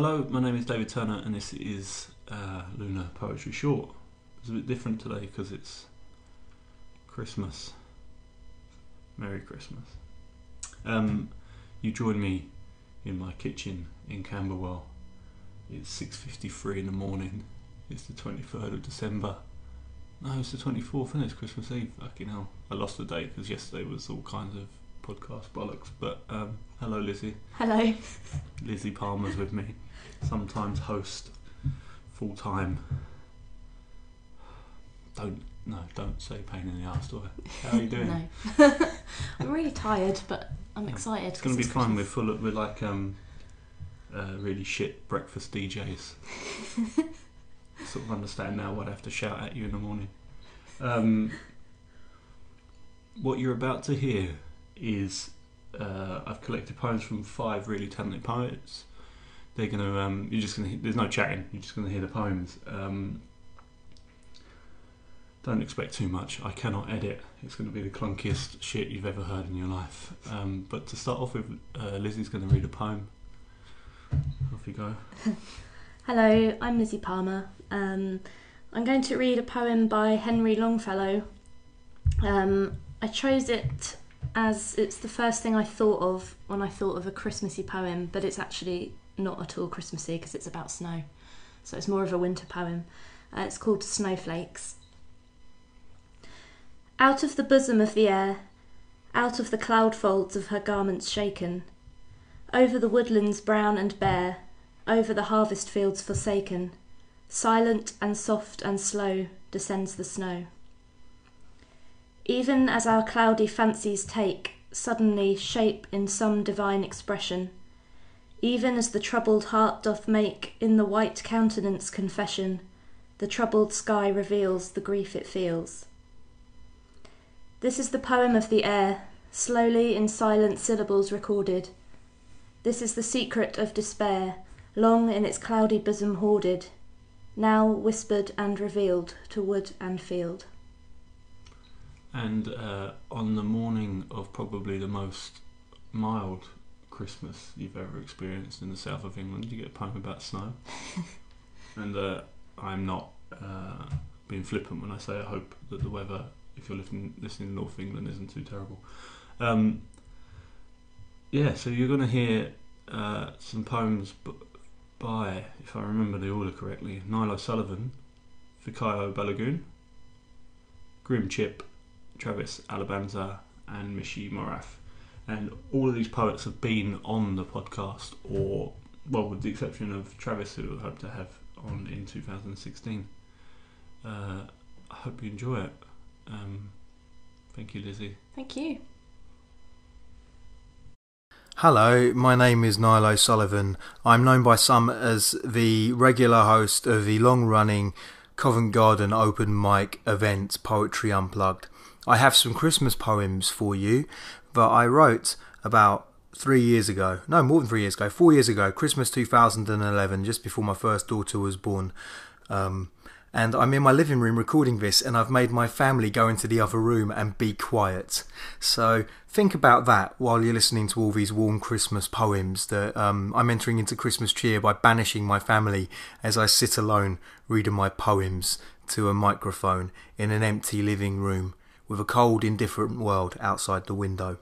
Hello, my name is David Turner, and this is uh, Lunar Poetry Short. It's a bit different today because it's Christmas. Merry Christmas. Um, you join me in my kitchen in Camberwell. It's six fifty-three in the morning. It's the twenty-third of December. No, it's the twenty-fourth, and it's Christmas Eve. Fucking hell! I lost the date because yesterday was all kinds of podcast bollocks. But um, hello, Lizzie. Hello. Lizzie Palmer's with me. Sometimes host, full time. Don't no, don't say pain in the ass, do I? How are you doing? No. I'm really tired, but I'm excited. It's gonna be fun. We're full of we're like um, uh, really shit breakfast DJs. sort of understand now what I have to shout at you in the morning. Um, what you're about to hear is uh, I've collected poems from five really talented poets. They're gonna um, you're just gonna there's no chatting. You're just gonna hear the poems. Um, don't expect too much. I cannot edit. It's to be the clunkiest shit you've ever heard in your life. Um, but to start off with, uh, Lizzie's to read a poem. Off you go. Hello, I'm Lizzie Palmer. Um, I'm going to read a poem by Henry Longfellow. Um, I chose it as it's the first thing I thought of when I thought of a Christmassy poem, but it's actually not at all Christmassy because it's about snow. So it's more of a winter poem. Uh, it's called Snowflakes. Out of the bosom of the air, out of the cloud folds of her garments shaken, over the woodlands brown and bare, over the harvest fields forsaken, silent and soft and slow descends the snow. Even as our cloudy fancies take suddenly shape in some divine expression, even as the troubled heart doth make in the white countenance confession, the troubled sky reveals the grief it feels. This is the poem of the air, slowly in silent syllables recorded. This is the secret of despair, long in its cloudy bosom hoarded, now whispered and revealed to wood and field. And uh, on the morning of probably the most mild Christmas you've ever experienced in the south of England, you get a poem about snow. and uh, I'm not uh, being flippant when I say I hope that the weather if you're listening, listening in North England, isn't too terrible. Um, yeah, so you're going to hear uh, some poems b- by, if I remember the order correctly, Niall O'Sullivan, Fikayo Balogun, Grim Chip, Travis Alabanza, and Mishi Morath. And all of these poets have been on the podcast, or, well, with the exception of Travis, who I hope to have on in 2016. Uh, I hope you enjoy it. Um, thank you, Lizzie. Thank you. Hello, my name is Niall O'Sullivan. I'm known by some as the regular host of the long running Covent Garden open mic event Poetry Unplugged. I have some Christmas poems for you that I wrote about three years ago. No, more than three years ago. Four years ago, Christmas 2011, just before my first daughter was born. Um, and I'm in my living room recording this, and I've made my family go into the other room and be quiet. So think about that while you're listening to all these warm Christmas poems. That um, I'm entering into Christmas cheer by banishing my family as I sit alone reading my poems to a microphone in an empty living room with a cold, indifferent world outside the window.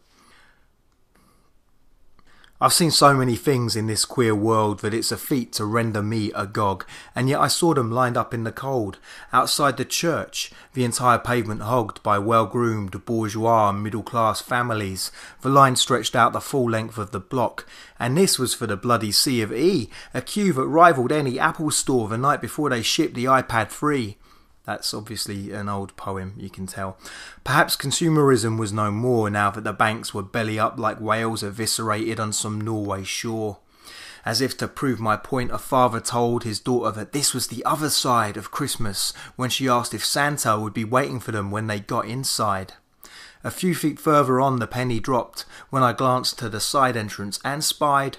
I've seen so many things in this queer world that it's a feat to render me agog, and yet I saw them lined up in the cold, outside the church, the entire pavement hogged by well groomed bourgeois middle class families, the line stretched out the full length of the block, and this was for the bloody C of E, a queue that rivalled any Apple store the night before they shipped the iPad 3. That's obviously an old poem, you can tell. Perhaps consumerism was no more now that the banks were belly up like whales eviscerated on some Norway shore. As if to prove my point, a father told his daughter that this was the other side of Christmas when she asked if Santa would be waiting for them when they got inside. A few feet further on, the penny dropped when I glanced to the side entrance and spied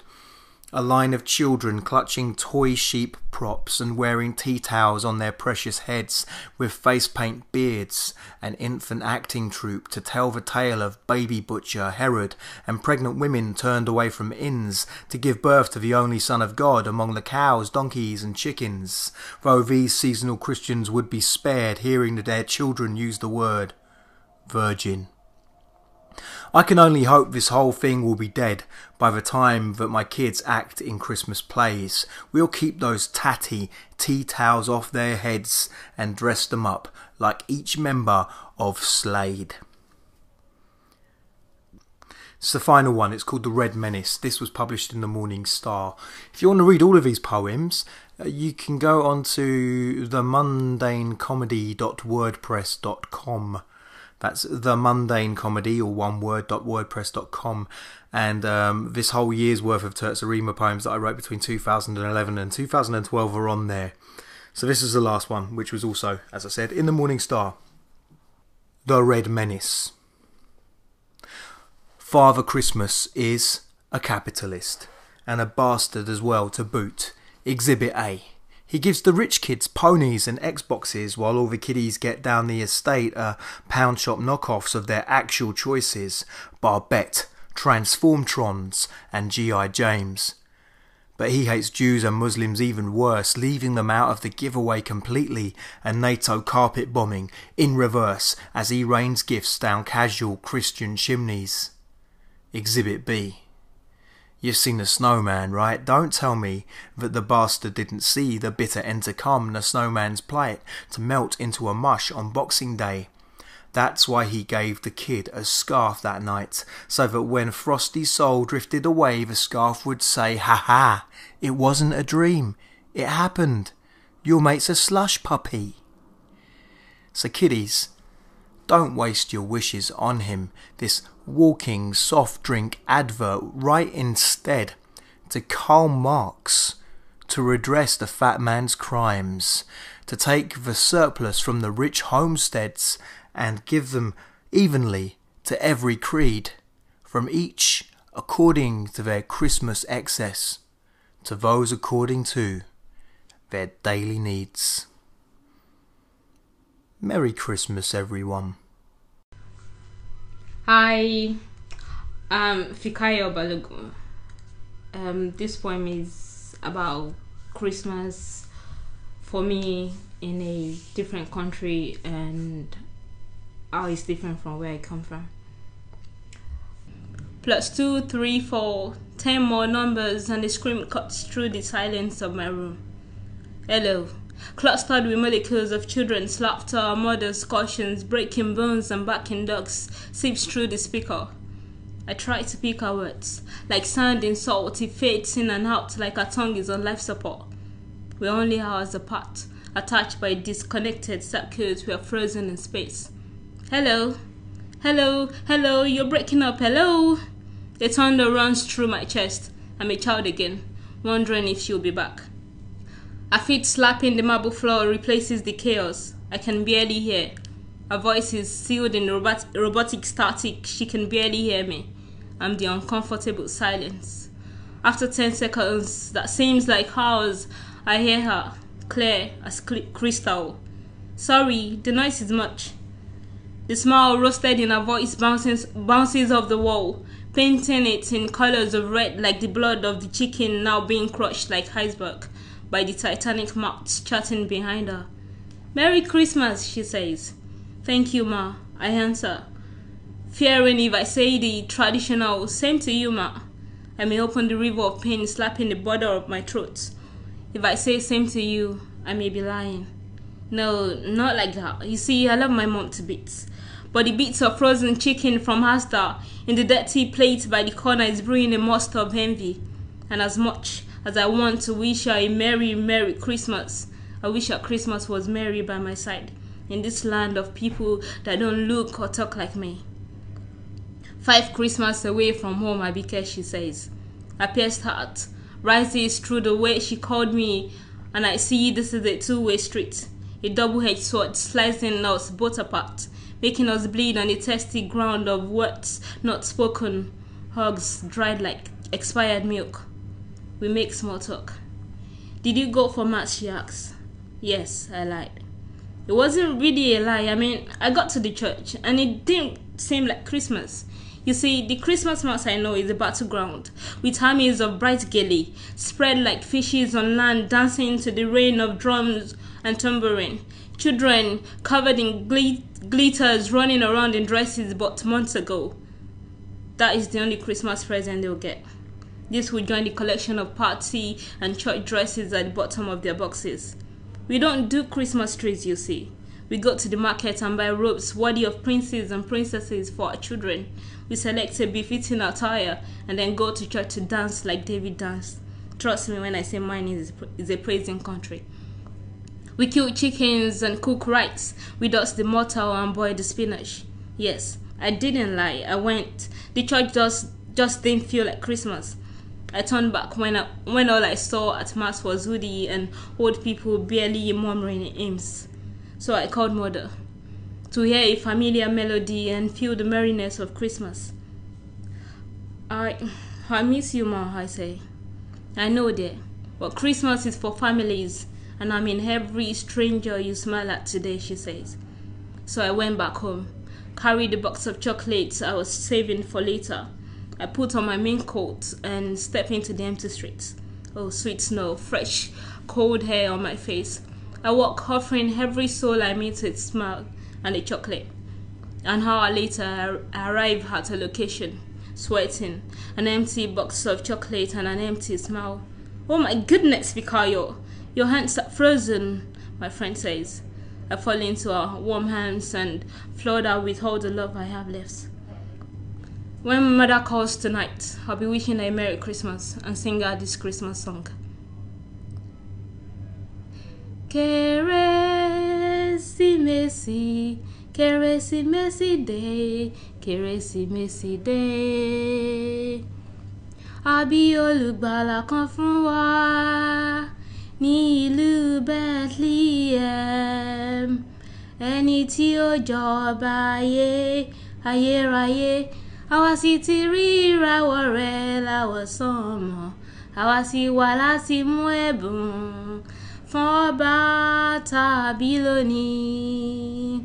A line of children clutching toy sheep props and wearing tea towels on their precious heads with face paint beards, an infant acting troupe to tell the tale of baby butcher Herod and pregnant women turned away from inns to give birth to the only Son of God among the cows, donkeys, and chickens, though these seasonal Christians would be spared hearing their children use the word virgin. I can only hope this whole thing will be dead by the time that my kids act in Christmas plays. We'll keep those tatty tea towels off their heads and dress them up like each member of Slade. It's the final one. It's called The Red Menace. This was published in the Morning Star. If you want to read all of these poems, uh, you can go on to themundanecomedy.wordpress.com. That's the mundane comedy or one word wordpress.com. And um, this whole year's worth of Terza poems that I wrote between 2011 and 2012 are on there. So this is the last one, which was also, as I said, in the Morning Star. The Red Menace. Father Christmas is a capitalist and a bastard as well to boot. Exhibit A. He gives the rich kids ponies and Xboxes while all the kiddies get down the estate are pound shop knockoffs of their actual choices Barbette, Transformtrons, and G.I. James. But he hates Jews and Muslims even worse, leaving them out of the giveaway completely and NATO carpet bombing in reverse as he rains gifts down casual Christian chimneys. Exhibit B. You've seen the snowman, right? Don't tell me that the bastard didn't see the bitter end to come, the snowman's plight to melt into a mush on Boxing Day. That's why he gave the kid a scarf that night, so that when Frosty's Soul drifted away, the scarf would say, Ha ha, it wasn't a dream, it happened. Your mate's a slush puppy. So, kiddies, don't waste your wishes on him, this walking soft drink advert, right instead to Karl Marx to redress the fat man's crimes, to take the surplus from the rich homesteads and give them evenly to every creed, from each according to their Christmas excess, to those according to their daily needs. Merry Christmas, everyone. Hi, um, Fikayo Balogun. Um, this poem is about Christmas for me in a different country and how it's different from where I come from. Plus two, three, four, ten more numbers, and the scream cuts through the silence of my room. Hello clustered with molecules of children's laughter, mothers' cautions, breaking bones and barking dogs, seeps through the speaker. I try to pick our words, like sand in salt, it fades in and out like our tongue is on life support. We're only hours apart, attached by disconnected circuits, we are frozen in space. Hello, hello, hello, you're breaking up, hello. The thunder runs through my chest. I'm a child again, wondering if she'll be back. Her feet slapping the marble floor replaces the chaos. I can barely hear. Her voice is sealed in robot- robotic static. She can barely hear me. I'm the uncomfortable silence. After 10 seconds, that seems like hours, I hear her, clear as cl- crystal. Sorry, the noise is much. The smile roasted in her voice bounces, bounces off the wall, painting it in colors of red like the blood of the chicken now being crushed like iceberg by the Titanic moths chatting behind her. Merry Christmas, she says. Thank you, Ma, I answer, fearing if I say the traditional same to you, Ma, I may open the river of pain slapping the border of my throat. If I say same to you, I may be lying. No, not like that. You see, I love my mom to bits. But the bits of frozen chicken from Asda in the dirty plate by the corner is brewing a must of envy. And as much as I want to wish her a Merry, Merry Christmas. I wish her Christmas was merry by my side in this land of people that don't look or talk like me. Five Christmas away from home, I Abike, she says. A pierced heart rises through the way she called me, and I see this is a two way street. A double edged sword slicing us both apart, making us bleed on the thirsty ground of words not spoken, hugs dried like expired milk. We make small talk. Did you go for mass? She asks. Yes, I lied. It wasn't really a lie. I mean, I got to the church and it didn't seem like Christmas. You see, the Christmas mass I know is a battleground, with armies of bright gilly, spread like fishes on land, dancing to the rain of drums and tambourine. Children covered in glitters running around in dresses but months ago. That is the only Christmas present they'll get. This will join the collection of party and church dresses at the bottom of their boxes. We don't do Christmas trees, you see. We go to the market and buy robes worthy of princes and princesses for our children. We select a befitting attire and then go to church to dance like David danced. Trust me when I say mine is, is a praising country. We kill chickens and cook rice. We dust the mortar and boil the spinach. Yes, I didn't lie. I went. The church just just didn't feel like Christmas. I turned back when I, when all I saw at mass was hoodie and old people barely murmuring hymns. So I called mother to hear a familiar melody and feel the merriness of Christmas. I I miss you, ma. I say. I know that, but Christmas is for families, and I mean every stranger you smile at today. She says. So I went back home, carried the box of chocolates I was saving for later I put on my main coat and step into the empty streets. Oh, sweet snow, fresh, cold hair on my face. I walk offering every soul I meet a smile and a chocolate. And an hour later, I arrive at a location, sweating, an empty box of chocolate and an empty smile. Oh my goodness, Fikayo, your hands are frozen, my friend says. I fall into her warm hands and flood her with all the love I have left. When mother calls tonight, I'll be wishing her a Merry Christmas and sing her this Christmas song. Kérésìmesì, Kérésìmesì dé, Kérésìmesì dé. A bí olùgbàlà kan fún wa ní ìlú Bethlehem. Ẹni tí ó jọba ayé, ayérayé àwa sì ti rí ìràwọ̀ rẹ̀ láwọ̀ sánmọ̀. Àwa sì wá láti mú ẹ̀bùn fún ọba tàbí lónìí.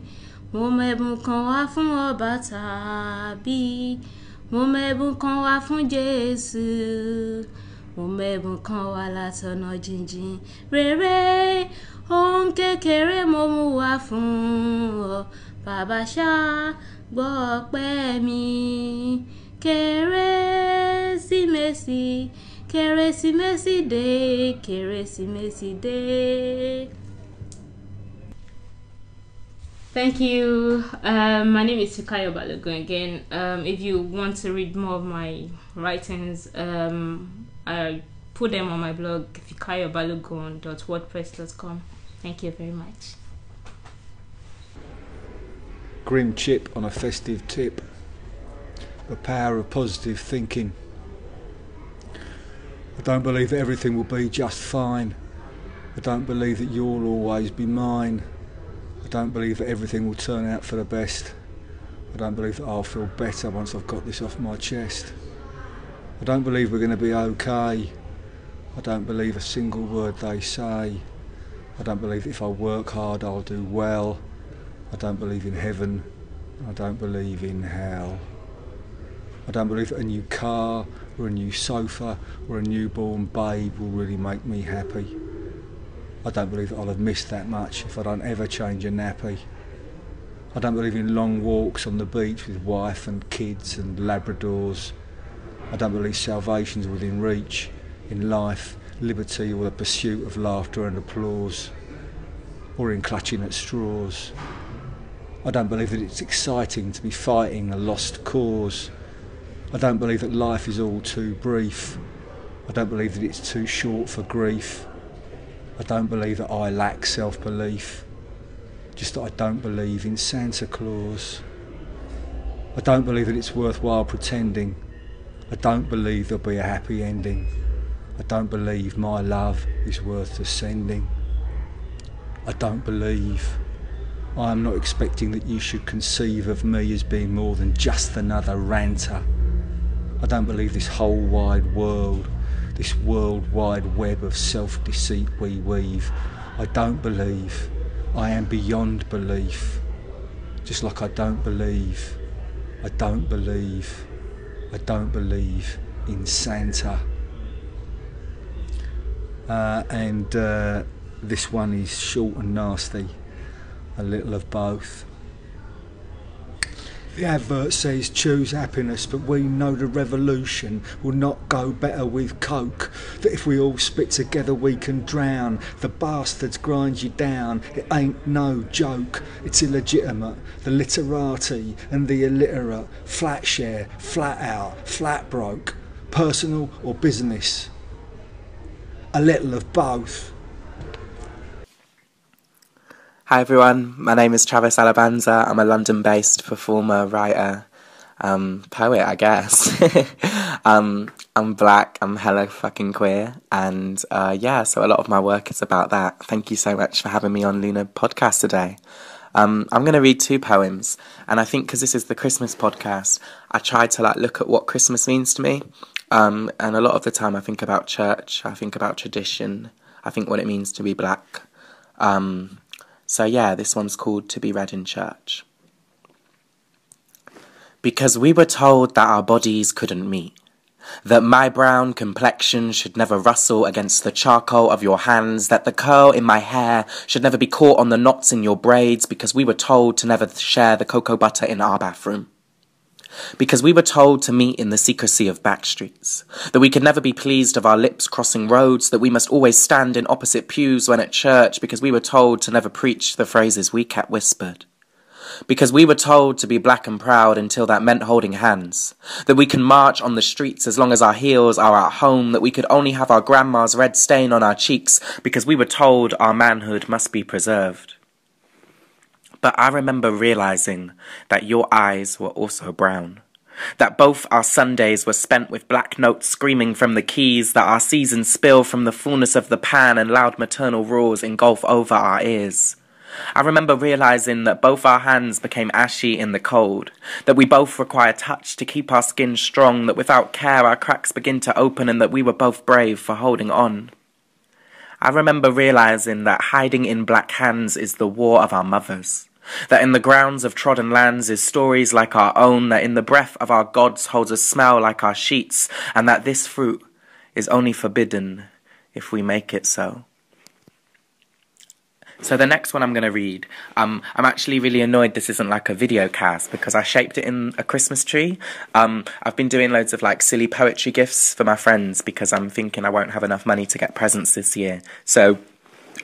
Mo mẹ́bùn kan wá fún ọba tàbí mo mẹ́bùn kan wá fún Jésù. Mo mẹ́bùn kan wá látọ̀nà jíjìn rere ohun kékeré mo mú wá fún ọ. Bàbá ṣáá gbọ́ ọpẹ́ mi kérésìmesì kérésìmesì dé kérésìmesì dé. Thank you. Um, my name is Fikayo Balogun again. Um, if you want to read more of my writings, um, I put them on my blog, fikayobalogun.wordpress.com. Thank you very much grim chip on a festive tip. The power of positive thinking. I don't believe that everything will be just fine. I don't believe that you'll always be mine. I don't believe that everything will turn out for the best. I don't believe that I'll feel better once I've got this off my chest. I don't believe we're going to be okay. I don't believe a single word they say. I don't believe if I work hard I'll do well. I don't believe in heaven. I don't believe in hell. I don't believe a new car or a new sofa or a newborn babe will really make me happy. I don't believe that I'll have missed that much if I don't ever change a nappy. I don't believe in long walks on the beach with wife and kids and Labradors. I don't believe salvation's within reach in life, liberty or the pursuit of laughter and applause, or in clutching at straws. I don't believe that it's exciting to be fighting a lost cause. I don't believe that life is all too brief. I don't believe that it's too short for grief. I don't believe that I lack self belief. Just that I don't believe in Santa Claus. I don't believe that it's worthwhile pretending. I don't believe there'll be a happy ending. I don't believe my love is worth the sending. I don't believe I am not expecting that you should conceive of me as being more than just another ranter. I don't believe this whole wide world this worldwide web of self deceit we weave. I don't believe. I am beyond belief. Just like I don't believe. I don't believe. I don't believe in Santa. Uh, and uh, this one is short and nasty, a little of both. The advert says choose happiness, but we know the revolution will not go better with coke. That if we all spit together, we can drown. The bastards grind you down. It ain't no joke. It's illegitimate. The literati and the illiterate. Flat share, flat out, flat broke. Personal or business. A little of both. Hi everyone, my name is Travis Alabanza. I'm a London based performer, writer, um, poet, I guess. um, I'm black, I'm hella fucking queer, and uh, yeah, so a lot of my work is about that. Thank you so much for having me on Lunar Podcast today. Um, I'm going to read two poems, and I think because this is the Christmas podcast, I tried to like look at what Christmas means to me. Um, and a lot of the time, I think about church, I think about tradition, I think what it means to be black. Um, so, yeah, this one's called To Be Read in Church. Because we were told that our bodies couldn't meet, that my brown complexion should never rustle against the charcoal of your hands, that the curl in my hair should never be caught on the knots in your braids, because we were told to never share the cocoa butter in our bathroom because we were told to meet in the secrecy of back streets, that we could never be pleased of our lips crossing roads, that we must always stand in opposite pews when at church, because we were told to never preach the phrases we kept whispered. Because we were told to be black and proud until that meant holding hands, that we can march on the streets as long as our heels are at home, that we could only have our grandma's red stain on our cheeks, because we were told our manhood must be preserved. But I remember realizing that your eyes were also brown. That both our Sundays were spent with black notes screaming from the keys, that our seasons spill from the fullness of the pan and loud maternal roars engulf over our ears. I remember realizing that both our hands became ashy in the cold, that we both require touch to keep our skin strong, that without care our cracks begin to open, and that we were both brave for holding on. I remember realizing that hiding in black hands is the war of our mothers. That in the grounds of trodden lands is stories like our own, that in the breath of our gods holds a smell like our sheets, and that this fruit is only forbidden if we make it so. So the next one I'm going to read, um, I'm actually really annoyed this isn't like a video cast because I shaped it in a Christmas tree. Um, I've been doing loads of like silly poetry gifts for my friends because I'm thinking I won't have enough money to get presents this year. So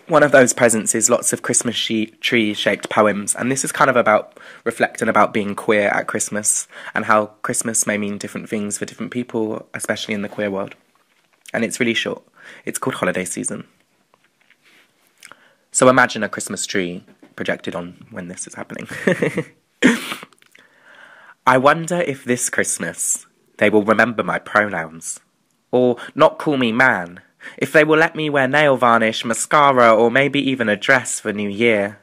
one of those presents is lots of Christmas tree shaped poems, and this is kind of about reflecting about being queer at Christmas and how Christmas may mean different things for different people, especially in the queer world. And it's really short. It's called Holiday Season. So imagine a Christmas tree projected on when this is happening. I wonder if this Christmas they will remember my pronouns, or not call me man if they will let me wear nail varnish, mascara, or maybe even a dress for New Year.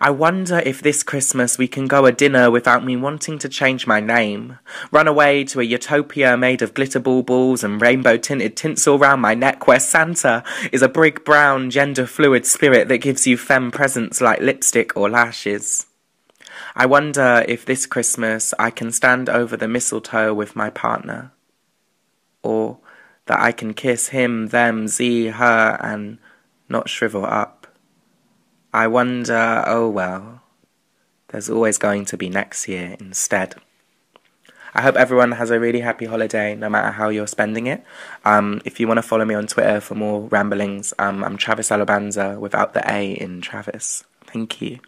I wonder if this Christmas we can go a dinner without me wanting to change my name, run away to a utopia made of glitter baubles and rainbow tinted tinsel round my neck where Santa is a brig brown gender fluid spirit that gives you femme presents like lipstick or lashes. I wonder if this Christmas I can stand over the mistletoe with my partner. Or that I can kiss him, them, ze, her, and not shrivel up. I wonder, oh well, there's always going to be next year instead. I hope everyone has a really happy holiday, no matter how you're spending it. Um, if you want to follow me on Twitter for more ramblings, um, I'm Travis Alabanza without the A in Travis. Thank you.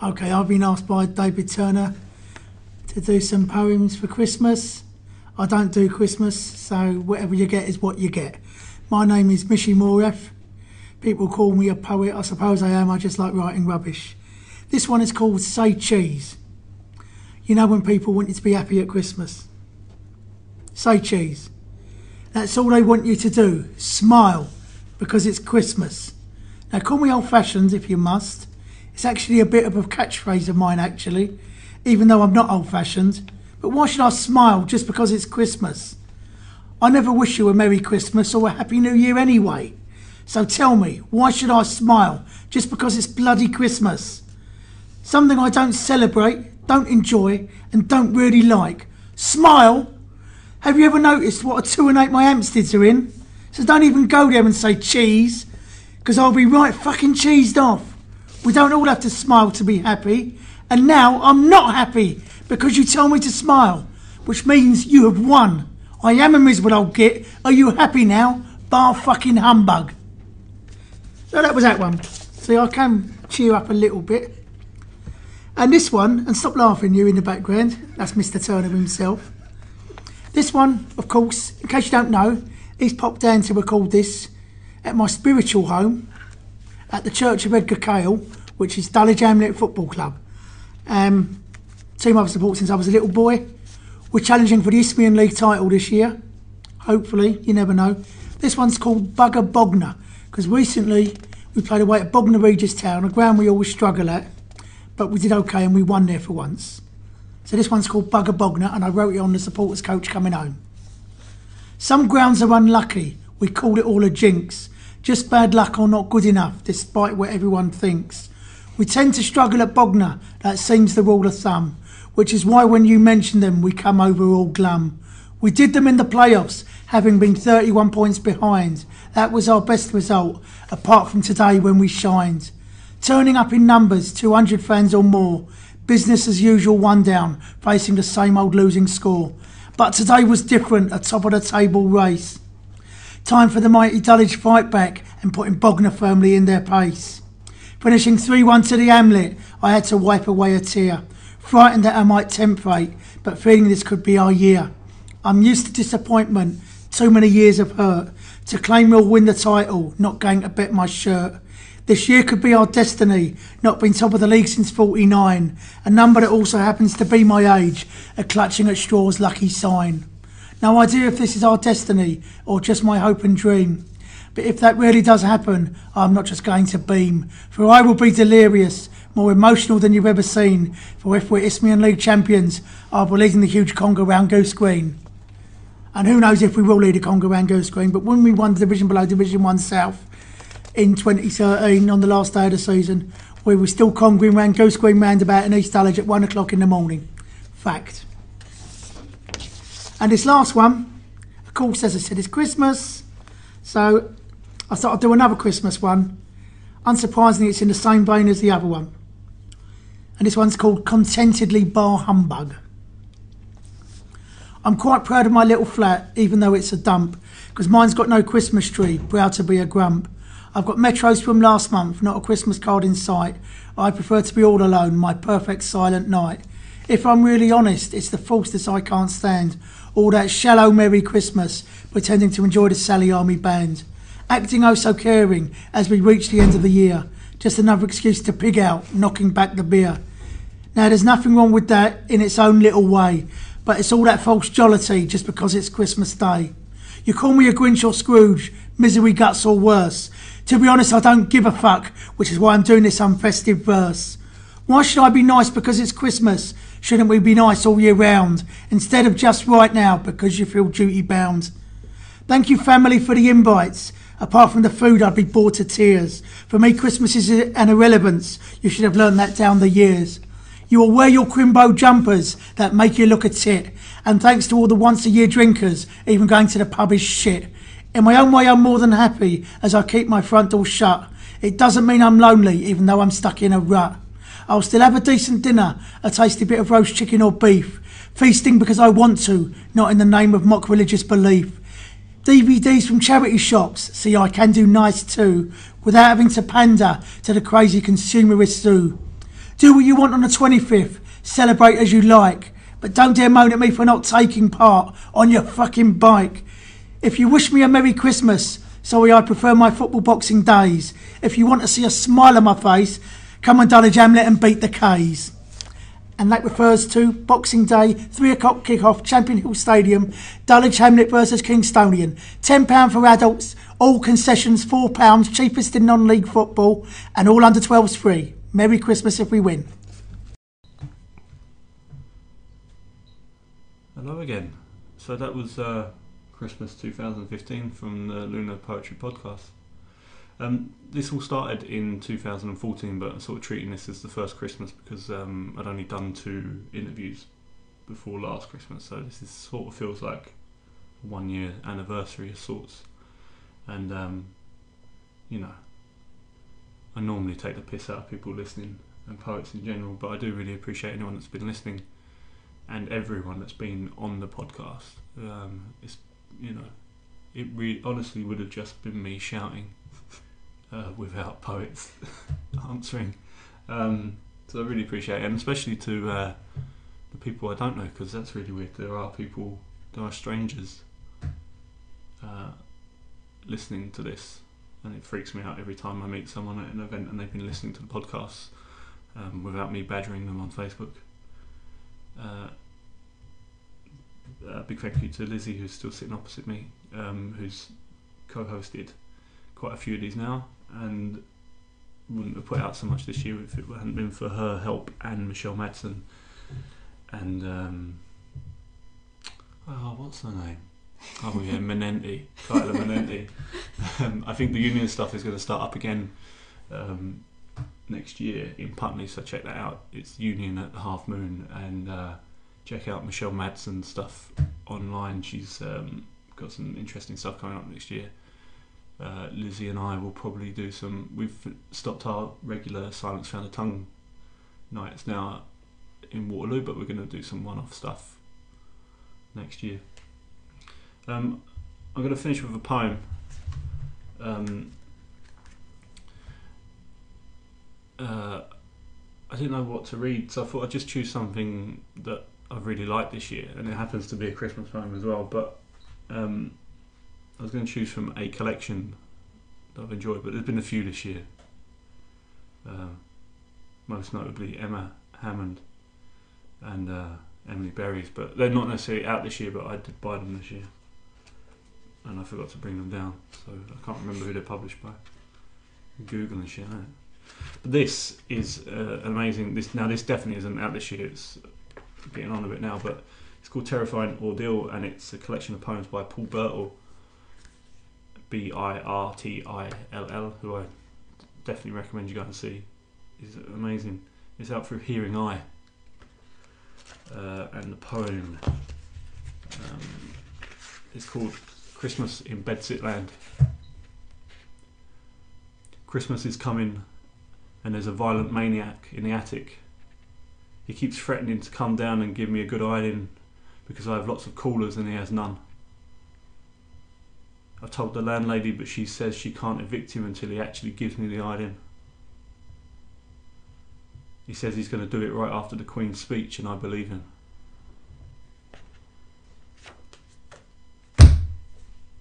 Okay, I've been asked by David Turner to do some poems for Christmas. I don't do Christmas, so whatever you get is what you get. My name is Mishi Morath. People call me a poet. I suppose I am. I just like writing rubbish. This one is called Say Cheese. You know when people want you to be happy at Christmas? Say cheese. That's all they want you to do. Smile because it's Christmas. Now call me old fashioned if you must. It's actually a bit of a catchphrase of mine, actually, even though I'm not old fashioned. But why should I smile just because it's Christmas? I never wish you a Merry Christmas or a Happy New Year anyway. So tell me, why should I smile just because it's bloody Christmas? Something I don't celebrate, don't enjoy, and don't really like. Smile? Have you ever noticed what a two and eight my Hampsteads are in? So don't even go there and say cheese, because I'll be right fucking cheesed off. We don't all have to smile to be happy, and now I'm not happy because you tell me to smile, which means you have won. I am a miserable old git. Are you happy now? Bar fucking humbug. So that was that one. See, I can cheer up a little bit. And this one, and stop laughing, you in the background. That's Mr. Turner himself. This one, of course, in case you don't know, he's popped down to record this at my spiritual home at the Church of Edgar Kail, which is Dulwich Hamlet Football Club. Um, team I've supported since I was a little boy. We're challenging for the Isthmian League title this year. Hopefully, you never know. This one's called Bugger Bognor because recently we played away at Bognor Regis Town, a ground we always struggle at, but we did okay and we won there for once. So this one's called Bugger Bognor and I wrote it on the supporters coach coming home. Some grounds are unlucky. We call it all a jinx. Just bad luck or not good enough, despite what everyone thinks. We tend to struggle at Bognor, that seems the rule of thumb, which is why when you mention them, we come over all glum. We did them in the playoffs, having been 31 points behind. That was our best result, apart from today when we shined. Turning up in numbers, 200 fans or more. Business as usual, one down, facing the same old losing score. But today was different, a top of the table race. Time for the mighty Dulwich fight back and putting Bognor firmly in their pace. Finishing 3 1 to the Hamlet, I had to wipe away a tear. Frightened that I might temperate, but feeling this could be our year. I'm used to disappointment, too many years of hurt. To claim we'll win the title, not going to bet my shirt. This year could be our destiny, not being top of the league since 49. A number that also happens to be my age, a clutching at straws lucky sign. No idea if this is our destiny or just my hope and dream. But if that really does happen, I'm not just going to beam, for I will be delirious, more emotional than you've ever seen. For if we're Isthmian League champions, be leading the huge conga round Goose Green. And who knows if we will lead a conga round Goose Green, but when we won the division below Division 1 South in 2013 on the last day of the season, we were still congering round Goose Green roundabout in East Dulwich at 1 o'clock in the morning. Fact. And this last one, of course, as I said, it's Christmas. So I thought I'd do another Christmas one. Unsurprisingly, it's in the same vein as the other one. And this one's called Contentedly Bar Humbug. I'm quite proud of my little flat, even though it's a dump, because mine's got no Christmas tree, proud to be a grump. I've got metros from last month, not a Christmas card in sight. I prefer to be all alone, my perfect silent night. If I'm really honest, it's the falseness I can't stand. All that shallow Merry Christmas, pretending to enjoy the Sally Army band. Acting oh so caring as we reach the end of the year. Just another excuse to pig out, knocking back the beer. Now, there's nothing wrong with that in its own little way, but it's all that false jollity just because it's Christmas Day. You call me a Grinch or Scrooge, misery guts or worse. To be honest, I don't give a fuck, which is why I'm doing this unfestive verse. Why should I be nice because it's Christmas? Shouldn't we be nice all year round instead of just right now because you feel duty bound? Thank you, family, for the invites. Apart from the food, I'd be bored to tears. For me, Christmas is an irrelevance. You should have learned that down the years. You will wear your crimbo jumpers that make you look a tit. And thanks to all the once a year drinkers, even going to the pub is shit. In my own way, I'm more than happy as I keep my front door shut. It doesn't mean I'm lonely, even though I'm stuck in a rut. I'll still have a decent dinner, a tasty bit of roast chicken or beef. Feasting because I want to, not in the name of mock religious belief. DVDs from charity shops, see I can do nice too, without having to pander to the crazy consumerist zoo. Do what you want on the 25th, celebrate as you like, but don't dare moan at me for not taking part on your fucking bike. If you wish me a Merry Christmas, sorry I prefer my football boxing days. If you want to see a smile on my face, come on Dulwich Hamlet and beat the K's. And that refers to Boxing Day, 3 o'clock kick-off, Champion Hill Stadium, Dulwich Hamlet versus Kingstonian. £10 for adults, all concessions £4, cheapest in non-league football, and all under 12s free. Merry Christmas if we win. Hello again. So that was uh, Christmas 2015 from the Lunar Poetry Podcast. Um, this all started in 2014, but I'm sort of treating this as the first Christmas because um, I'd only done two interviews before last Christmas, so this is sort of feels like one year anniversary of sorts. And um, you know, I normally take the piss out of people listening and poets in general, but I do really appreciate anyone that's been listening and everyone that's been on the podcast. Um, it's you know, it re- honestly would have just been me shouting uh, without poets answering. Um, so I really appreciate it, and especially to uh, the people I don't know, because that's really weird. There are people, there are strangers uh, listening to this, and it freaks me out every time I meet someone at an event and they've been listening to the podcast um, without me badgering them on Facebook. Uh, uh, big thank you to Lizzie, who's still sitting opposite me, um, who's co-hosted quite a few of these now, and wouldn't have put out so much this year if it hadn't been for her help and Michelle Madsen and um, oh, what's her name? Oh yeah, Menenti, Kyla Menenti. Um, I think the union stuff is going to start up again um, next year in Putney, so check that out. It's Union at the Half Moon, and uh, check out Michelle Madsen stuff online. She's um, got some interesting stuff coming up next year. Uh, Lizzie and I will probably do some. We've stopped our regular Silence Found a Tongue nights now in Waterloo, but we're going to do some one-off stuff next year. Um, I'm going to finish with a poem. Um, uh, I didn't know what to read, so I thought I'd just choose something that I've really liked this year, and it happens to be a Christmas poem as well. But um, I was going to choose from a collection that I've enjoyed, but there's been a few this year. Uh, most notably Emma Hammond and uh, Emily Berry's, but they're not necessarily out this year. But I did buy them this year, and I forgot to bring them down, so I can't remember who they're published by. Google and shit. Right? But this is uh, amazing. This now this definitely isn't out this year. It's getting on a bit now, but it's called Terrifying Ordeal, and it's a collection of poems by Paul Birtill, B I R T I L L, who I definitely recommend you go and see. Is amazing. It's out through Hearing Eye uh, and the poem um, is called Christmas in Bedsit Christmas is coming, and there's a violent maniac in the attic. He keeps threatening to come down and give me a good ironing because I have lots of callers and he has none. I've told the landlady, but she says she can't evict him until he actually gives me the item. He says he's going to do it right after the Queen's speech, and I believe him.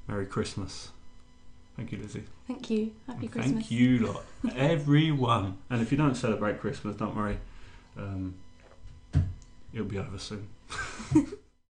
Merry Christmas. Thank you, Lizzie. Thank you. Happy And Christmas. Thank you, lot. Everyone. And if you don't celebrate Christmas, don't worry. Um, it'll be over soon.